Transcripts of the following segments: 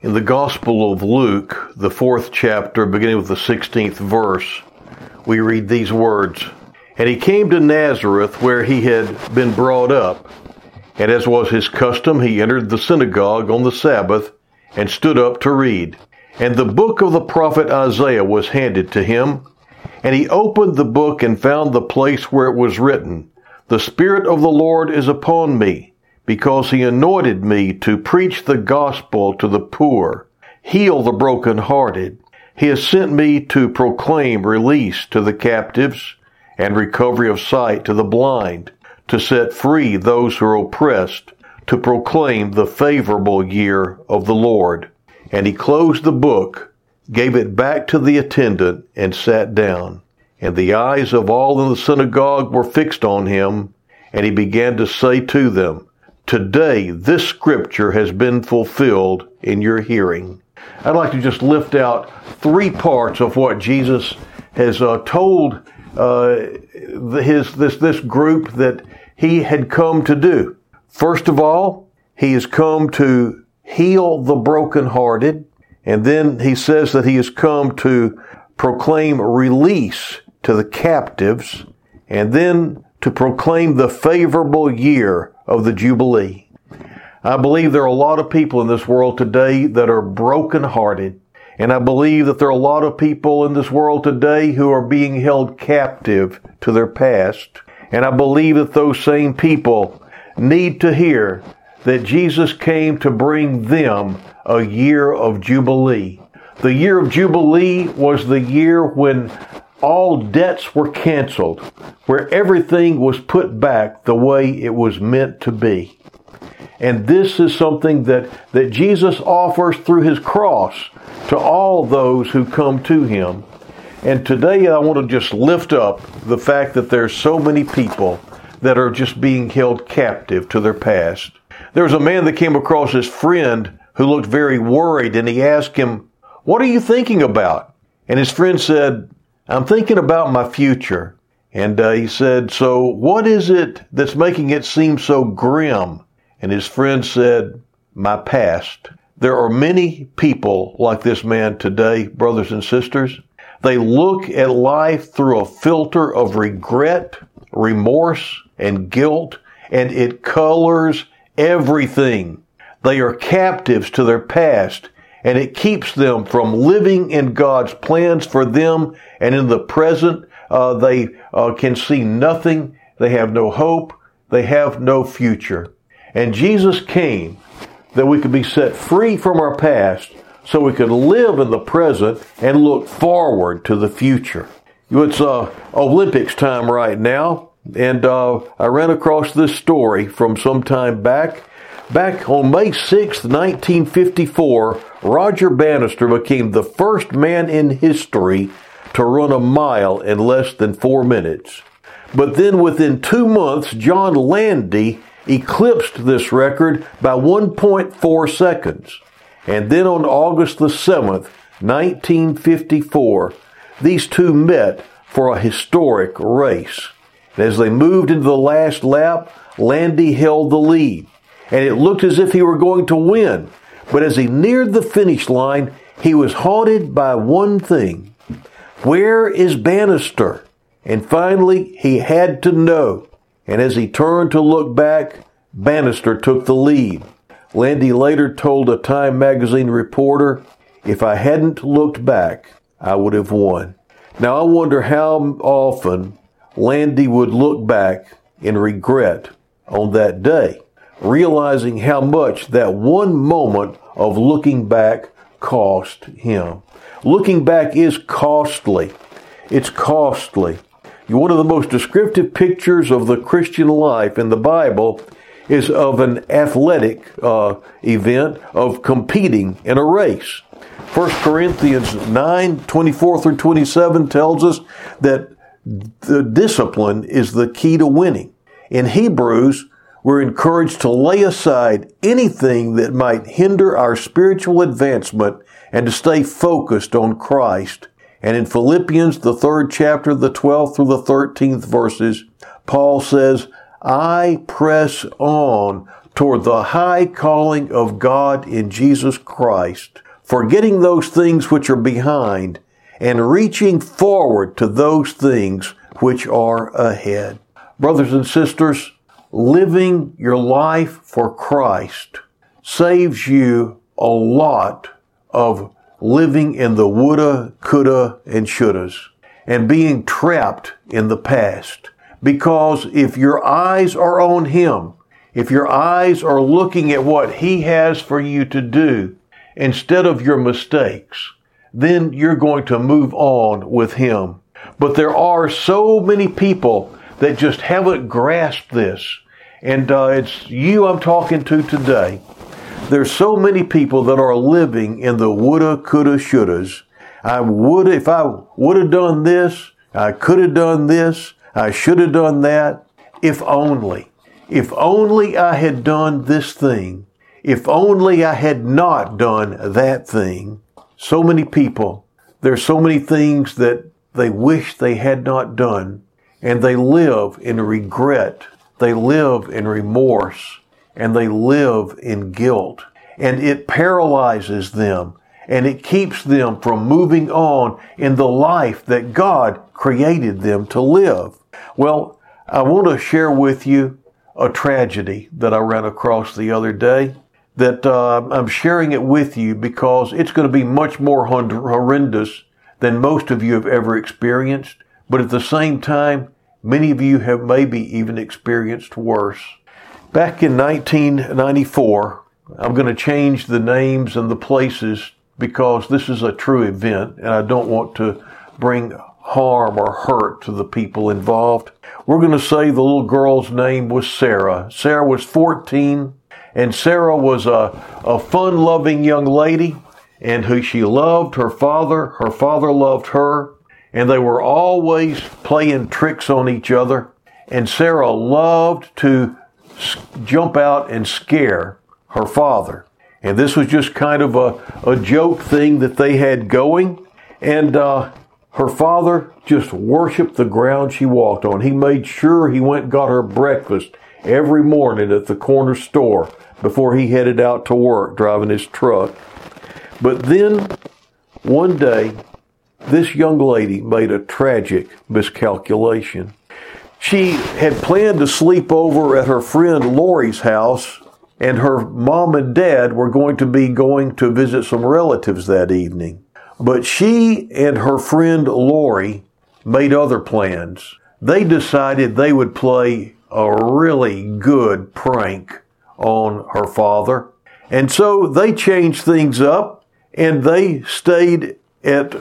In the Gospel of Luke, the fourth chapter, beginning with the 16th verse, we read these words And he came to Nazareth, where he had been brought up. And as was his custom, he entered the synagogue on the Sabbath and stood up to read. And the book of the prophet Isaiah was handed to him. And he opened the book and found the place where it was written, The Spirit of the Lord is upon me because he anointed me to preach the gospel to the poor, heal the brokenhearted. He has sent me to proclaim release to the captives and recovery of sight to the blind, to set free those who are oppressed, to proclaim the favorable year of the Lord. And he closed the book, gave it back to the attendant, and sat down. And the eyes of all in the synagogue were fixed on him, and he began to say to them, Today, this scripture has been fulfilled in your hearing. I'd like to just lift out three parts of what Jesus has uh, told uh, his this this group that he had come to do. First of all, he has come to heal the brokenhearted, and then he says that he has come to proclaim release to the captives, and then to proclaim the favorable year of the Jubilee. I believe there are a lot of people in this world today that are brokenhearted. And I believe that there are a lot of people in this world today who are being held captive to their past. And I believe that those same people need to hear that Jesus came to bring them a year of Jubilee. The year of Jubilee was the year when all debts were canceled, where everything was put back the way it was meant to be. And this is something that, that Jesus offers through his cross to all those who come to him. And today I want to just lift up the fact that there's so many people that are just being held captive to their past. There was a man that came across his friend who looked very worried and he asked him, What are you thinking about? And his friend said, I'm thinking about my future. And uh, he said, So what is it that's making it seem so grim? And his friend said, My past. There are many people like this man today, brothers and sisters. They look at life through a filter of regret, remorse, and guilt, and it colors everything. They are captives to their past and it keeps them from living in God's plans for them. And in the present, uh, they uh, can see nothing. They have no hope. They have no future. And Jesus came that we could be set free from our past so we could live in the present and look forward to the future. It's uh, Olympics time right now, and uh, I ran across this story from some time back Back on May 6, 1954, Roger Bannister became the first man in history to run a mile in less than four minutes. But then within two months, John Landy eclipsed this record by 1.4 seconds. And then on August the 7th, 1954, these two met for a historic race. And as they moved into the last lap, Landy held the lead and it looked as if he were going to win. But as he neared the finish line, he was haunted by one thing. Where is Bannister? And finally, he had to know. And as he turned to look back, Bannister took the lead. Landy later told a Time magazine reporter, if I hadn't looked back, I would have won. Now I wonder how often Landy would look back in regret on that day realizing how much that one moment of looking back cost him. Looking back is costly. It's costly. One of the most descriptive pictures of the Christian life in the Bible is of an athletic uh, event of competing in a race. 1 Corinthians 9 24 through 27 tells us that the discipline is the key to winning. In Hebrews, we're encouraged to lay aside anything that might hinder our spiritual advancement and to stay focused on Christ. And in Philippians, the third chapter, the 12th through the 13th verses, Paul says, I press on toward the high calling of God in Jesus Christ, forgetting those things which are behind and reaching forward to those things which are ahead. Brothers and sisters, living your life for Christ saves you a lot of living in the woulda, coulda, and shouldas and being trapped in the past. Because if your eyes are on Him, if your eyes are looking at what He has for you to do instead of your mistakes, then you're going to move on with Him. But there are so many people that just haven't grasped this. And uh, it's you I'm talking to today. There's so many people that are living in the woulda, coulda, shouldas. I would if I would have done this, I could have done this, I should have done that. If only, if only I had done this thing, if only I had not done that thing. So many people, there's so many things that they wish they had not done, and they live in regret, they live in remorse, and they live in guilt. And it paralyzes them and it keeps them from moving on in the life that God created them to live. Well, I want to share with you a tragedy that I ran across the other day that uh, I'm sharing it with you because it's going to be much more horrendous than most of you have ever experienced. But at the same time, many of you have maybe even experienced worse. Back in 1994, I'm going to change the names and the places because this is a true event and I don't want to bring harm or hurt to the people involved. We're going to say the little girl's name was Sarah. Sarah was 14 and Sarah was a, a fun loving young lady and who she loved her father. Her father loved her and they were always playing tricks on each other. And Sarah loved to jump out and scare her father. And this was just kind of a, a joke thing that they had going. And uh, her father just worshiped the ground she walked on. He made sure he went and got her breakfast every morning at the corner store before he headed out to work driving his truck. But then one day, this young lady made a tragic miscalculation. She had planned to sleep over at her friend Lori's house and her mom and dad were going to be going to visit some relatives that evening. But she and her friend Lori made other plans. They decided they would play a really good prank on her father. And so they changed things up and they stayed at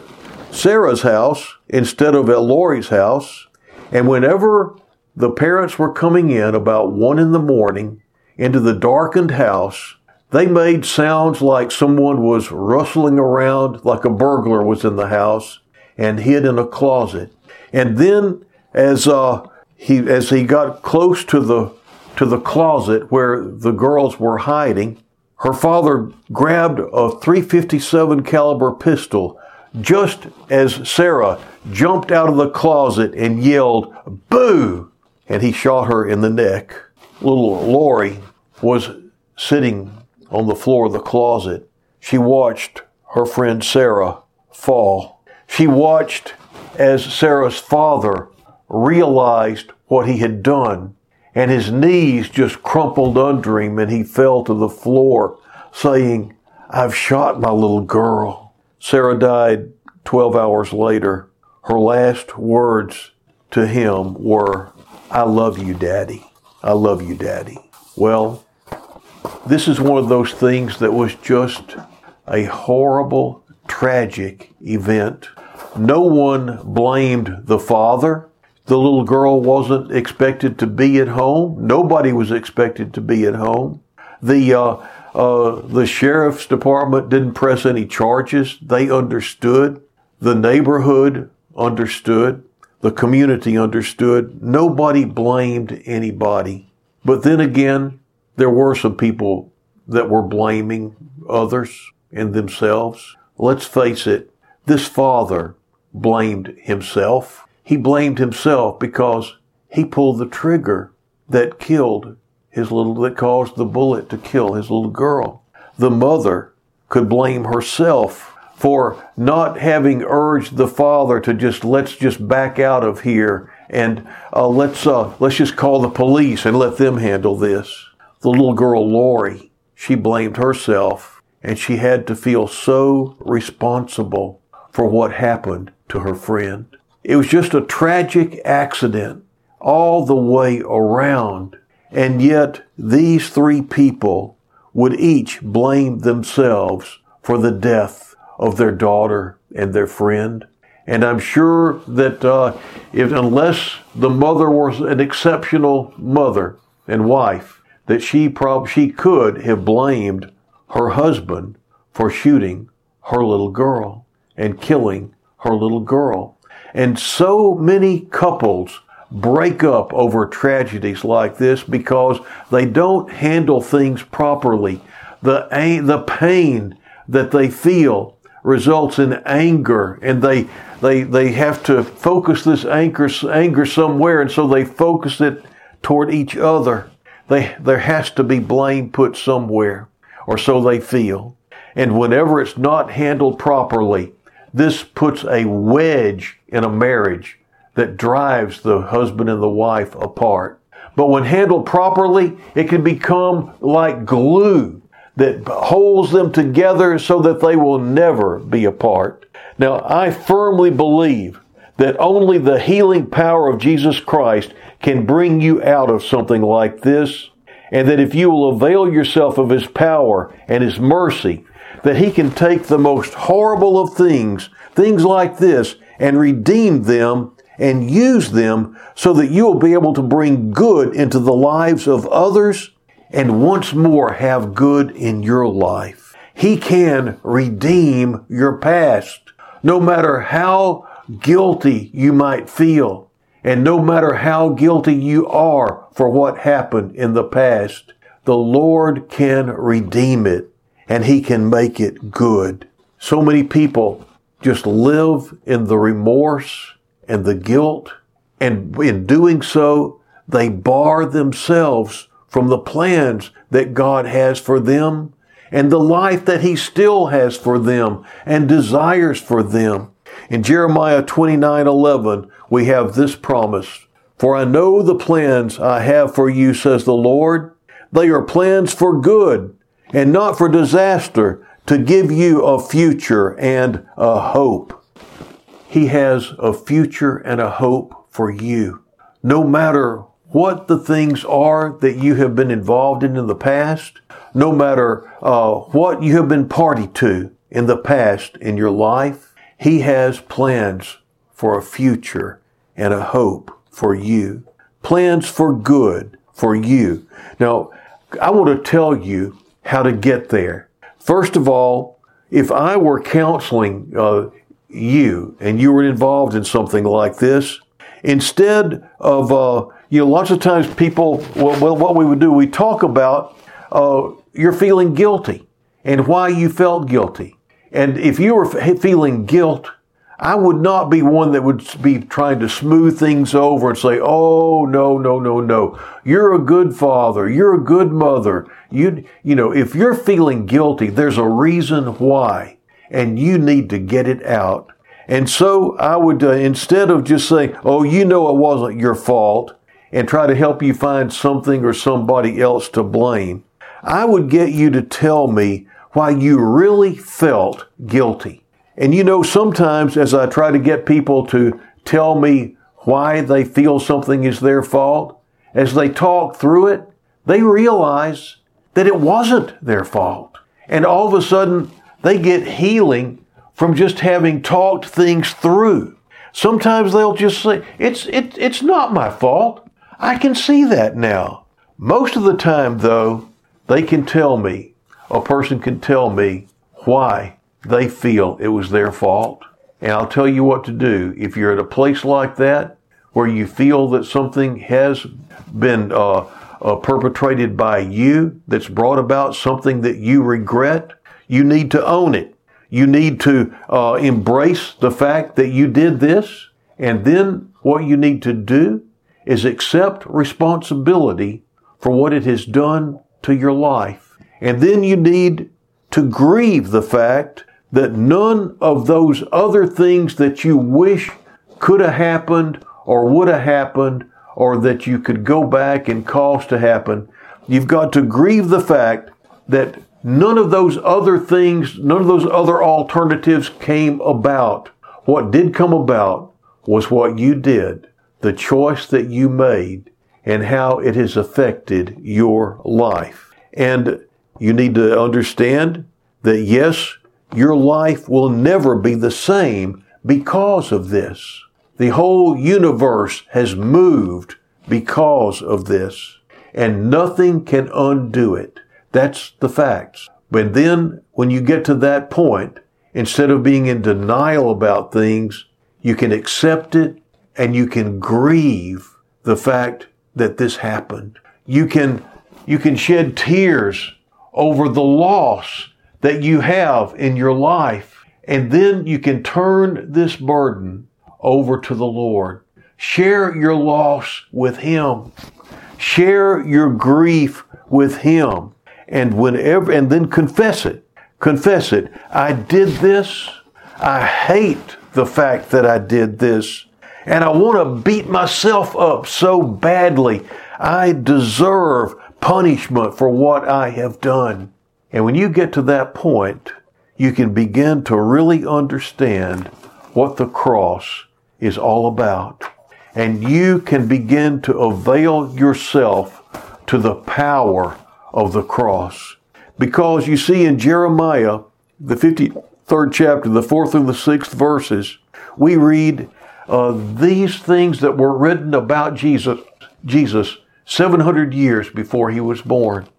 Sarah's house instead of at Lori's house. And whenever the parents were coming in about one in the morning, into the darkened house. They made sounds like someone was rustling around, like a burglar was in the house and hid in a closet. And then, as uh, he as he got close to the to the closet where the girls were hiding, her father grabbed a 357 caliber pistol just as Sarah jumped out of the closet and yelled, "Boo!" and he shot her in the neck. Little Lori was sitting on the floor of the closet. She watched her friend Sarah fall. She watched as Sarah's father realized what he had done and his knees just crumpled under him and he fell to the floor saying, I've shot my little girl. Sarah died 12 hours later. Her last words to him were, I love you, Daddy. I love you, Daddy. Well, this is one of those things that was just a horrible, tragic event. No one blamed the father. The little girl wasn't expected to be at home. Nobody was expected to be at home. The uh, uh, the sheriff's department didn't press any charges. They understood. The neighborhood understood. The community understood. Nobody blamed anybody. But then again, there were some people that were blaming others and themselves. Let's face it, this father blamed himself. He blamed himself because he pulled the trigger that killed his little, that caused the bullet to kill his little girl. The mother could blame herself for not having urged the father to just let's just back out of here and uh, let's uh, let's just call the police and let them handle this. The little girl Lori, she blamed herself and she had to feel so responsible for what happened to her friend. It was just a tragic accident all the way around. And yet these three people would each blame themselves for the death of their daughter and their friend. And I'm sure that uh, if unless the mother was an exceptional mother and wife, that she prob- she could have blamed her husband for shooting her little girl and killing her little girl. And so many couples break up over tragedies like this because they don't handle things properly. The, the pain that they feel results in anger and they, they, they have to focus this anger, anger somewhere and so they focus it toward each other. They, there has to be blame put somewhere or so they feel. And whenever it's not handled properly, this puts a wedge in a marriage that drives the husband and the wife apart. But when handled properly, it can become like glue that holds them together so that they will never be apart. Now, I firmly believe that only the healing power of Jesus Christ can bring you out of something like this, and that if you will avail yourself of His power and His mercy, that He can take the most horrible of things, things like this, and redeem them and use them so that you will be able to bring good into the lives of others and once more have good in your life. He can redeem your past. No matter how guilty you might feel, and no matter how guilty you are for what happened in the past, the Lord can redeem it and He can make it good. So many people just live in the remorse and the guilt. And in doing so, they bar themselves from the plans that God has for them and the life that He still has for them and desires for them. In Jeremiah 29 11, we have this promise For I know the plans I have for you, says the Lord. They are plans for good and not for disaster, to give you a future and a hope. He has a future and a hope for you. No matter what the things are that you have been involved in in the past, no matter uh, what you have been party to in the past in your life, He has plans for a future and a hope for you. Plans for good for you. Now, I want to tell you how to get there. First of all, if I were counseling uh, you and you were involved in something like this, instead of, uh, you know, lots of times people, well, well, what we would do, we talk about uh, you're feeling guilty and why you felt guilty. And if you were feeling guilt, I would not be one that would be trying to smooth things over and say, "Oh, no, no, no, no. You're a good father. You're a good mother. You, you know, if you're feeling guilty, there's a reason why and you need to get it out. And so I would, uh, instead of just saying, oh, you know it wasn't your fault, and try to help you find something or somebody else to blame, I would get you to tell me why you really felt guilty. And you know, sometimes as I try to get people to tell me why they feel something is their fault, as they talk through it, they realize that it wasn't their fault. And all of a sudden, they get healing from just having talked things through. Sometimes they'll just say, it's, it, it's not my fault. I can see that now. Most of the time, though, they can tell me, a person can tell me why they feel it was their fault. And I'll tell you what to do. If you're at a place like that, where you feel that something has been uh, uh, perpetrated by you that's brought about something that you regret, you need to own it. You need to uh, embrace the fact that you did this. And then what you need to do is accept responsibility for what it has done to your life. And then you need to grieve the fact that none of those other things that you wish could have happened or would have happened or that you could go back and cause to happen, you've got to grieve the fact that none of those other things, none of those other alternatives came about. What did come about was what you did, the choice that you made, and how it has affected your life. And you need to understand that yes, your life will never be the same because of this. The whole universe has moved because of this, and nothing can undo it. That's the facts. But then, when you get to that point, instead of being in denial about things, you can accept it and you can grieve the fact that this happened. You can, you can shed tears over the loss that you have in your life. And then you can turn this burden over to the Lord. Share your loss with Him. Share your grief with Him. And whenever, and then confess it. Confess it. I did this. I hate the fact that I did this. And I want to beat myself up so badly. I deserve punishment for what I have done. And when you get to that point, you can begin to really understand what the cross is all about. And you can begin to avail yourself to the power of the cross. Because you see in Jeremiah, the 53rd chapter, the fourth and the sixth verses, we read uh, these things that were written about Jesus, Jesus 700 years before he was born.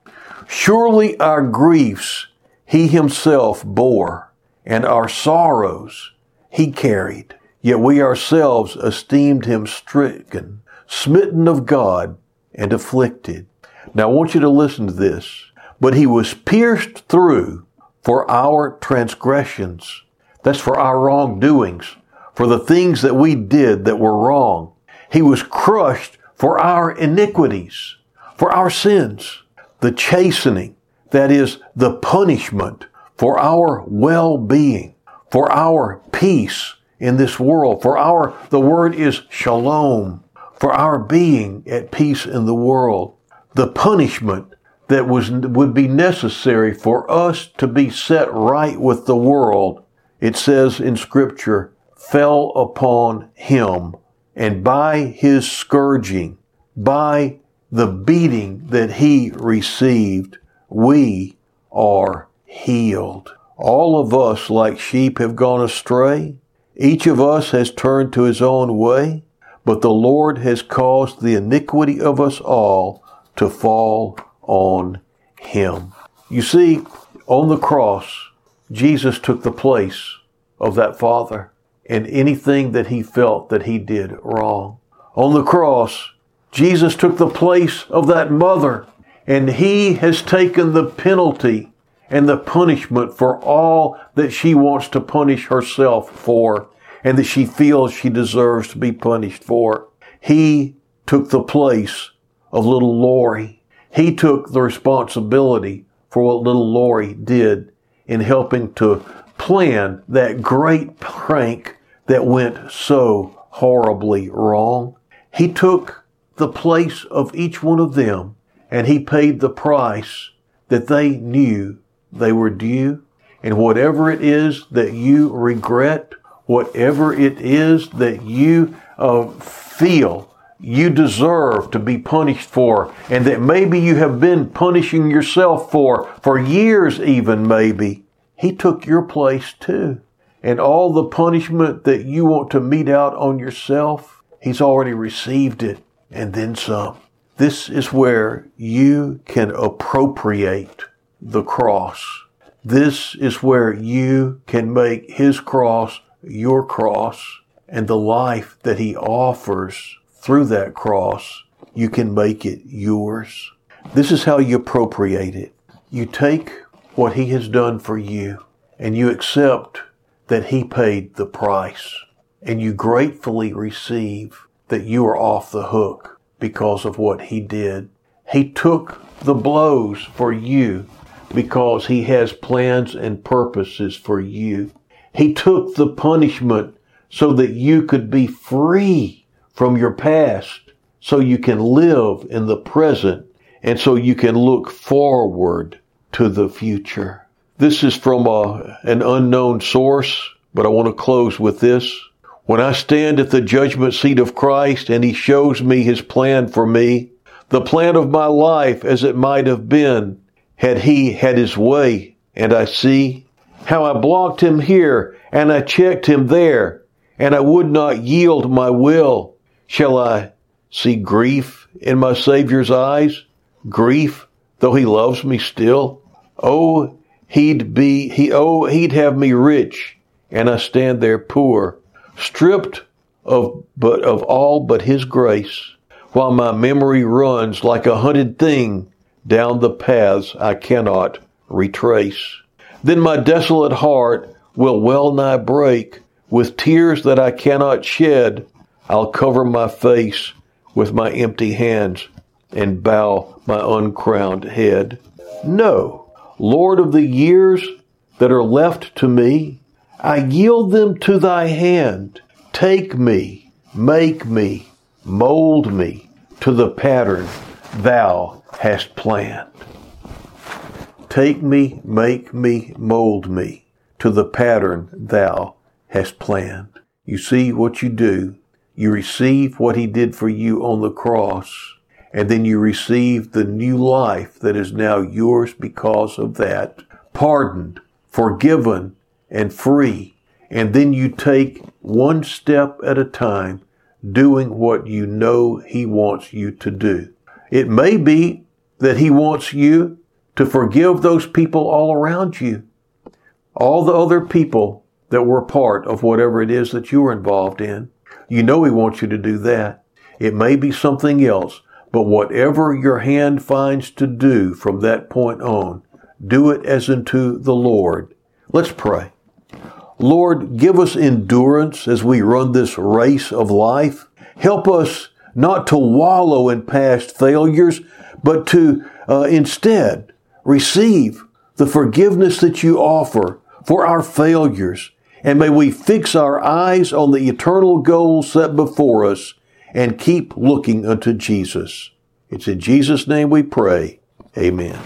Surely our griefs he himself bore, and our sorrows he carried. Yet we ourselves esteemed him stricken, smitten of God, and afflicted. Now I want you to listen to this. But he was pierced through for our transgressions. That's for our wrongdoings, for the things that we did that were wrong. He was crushed for our iniquities, for our sins the chastening, that is, the punishment for our well-being, for our peace in this world, for our, the word is shalom, for our being at peace in the world. The punishment that was, would be necessary for us to be set right with the world, it says in scripture, fell upon him. And by his scourging, by the beating that he received, we are healed. All of us, like sheep, have gone astray. Each of us has turned to his own way, but the Lord has caused the iniquity of us all to fall on him. You see, on the cross, Jesus took the place of that father and anything that he felt that he did wrong. On the cross, Jesus took the place of that mother, and he has taken the penalty and the punishment for all that she wants to punish herself for and that she feels she deserves to be punished for. He took the place of little Lori. He took the responsibility for what little Lori did in helping to plan that great prank that went so horribly wrong. He took the place of each one of them, and he paid the price that they knew they were due. And whatever it is that you regret, whatever it is that you uh, feel you deserve to be punished for, and that maybe you have been punishing yourself for, for years even maybe, he took your place too. And all the punishment that you want to mete out on yourself, he's already received it and then some. This is where you can appropriate the cross. This is where you can make his cross your cross and the life that he offers through that cross, you can make it yours. This is how you appropriate it. You take what he has done for you and you accept that he paid the price and you gratefully receive that you are off the hook because of what he did. He took the blows for you because he has plans and purposes for you. He took the punishment so that you could be free from your past, so you can live in the present, and so you can look forward to the future. This is from a, an unknown source, but I want to close with this. When I stand at the judgment seat of Christ and he shows me his plan for me, the plan of my life as it might have been had he had his way, and I see how I blocked him here and I checked him there, and I would not yield my will. Shall I see grief in my Savior's eyes? Grief, though he loves me still? Oh, he'd be, he, oh, he'd have me rich, and I stand there poor, stripped of, but of all but his grace, while my memory runs like a hunted thing down the paths I cannot retrace. Then my desolate heart will well nigh break with tears that I cannot shed. I'll cover my face with my empty hands and bow my uncrowned head. No, Lord of the years that are left to me, I yield them to thy hand. Take me, make me, mold me to the pattern thou hast planned. Take me, make me, mold me to the pattern thou hast planned. You see what you do. You receive what he did for you on the cross, and then you receive the new life that is now yours because of that. Pardoned, forgiven, and free. And then you take one step at a time, doing what you know he wants you to do. It may be that he wants you to forgive those people all around you, all the other people that were part of whatever it is that you were involved in. You know he wants you to do that. It may be something else, but whatever your hand finds to do from that point on, do it as unto the Lord. Let's pray. Lord, give us endurance as we run this race of life. Help us not to wallow in past failures, but to uh, instead receive the forgiveness that you offer for our failures. And may we fix our eyes on the eternal goal set before us and keep looking unto Jesus. It's in Jesus' name we pray. Amen.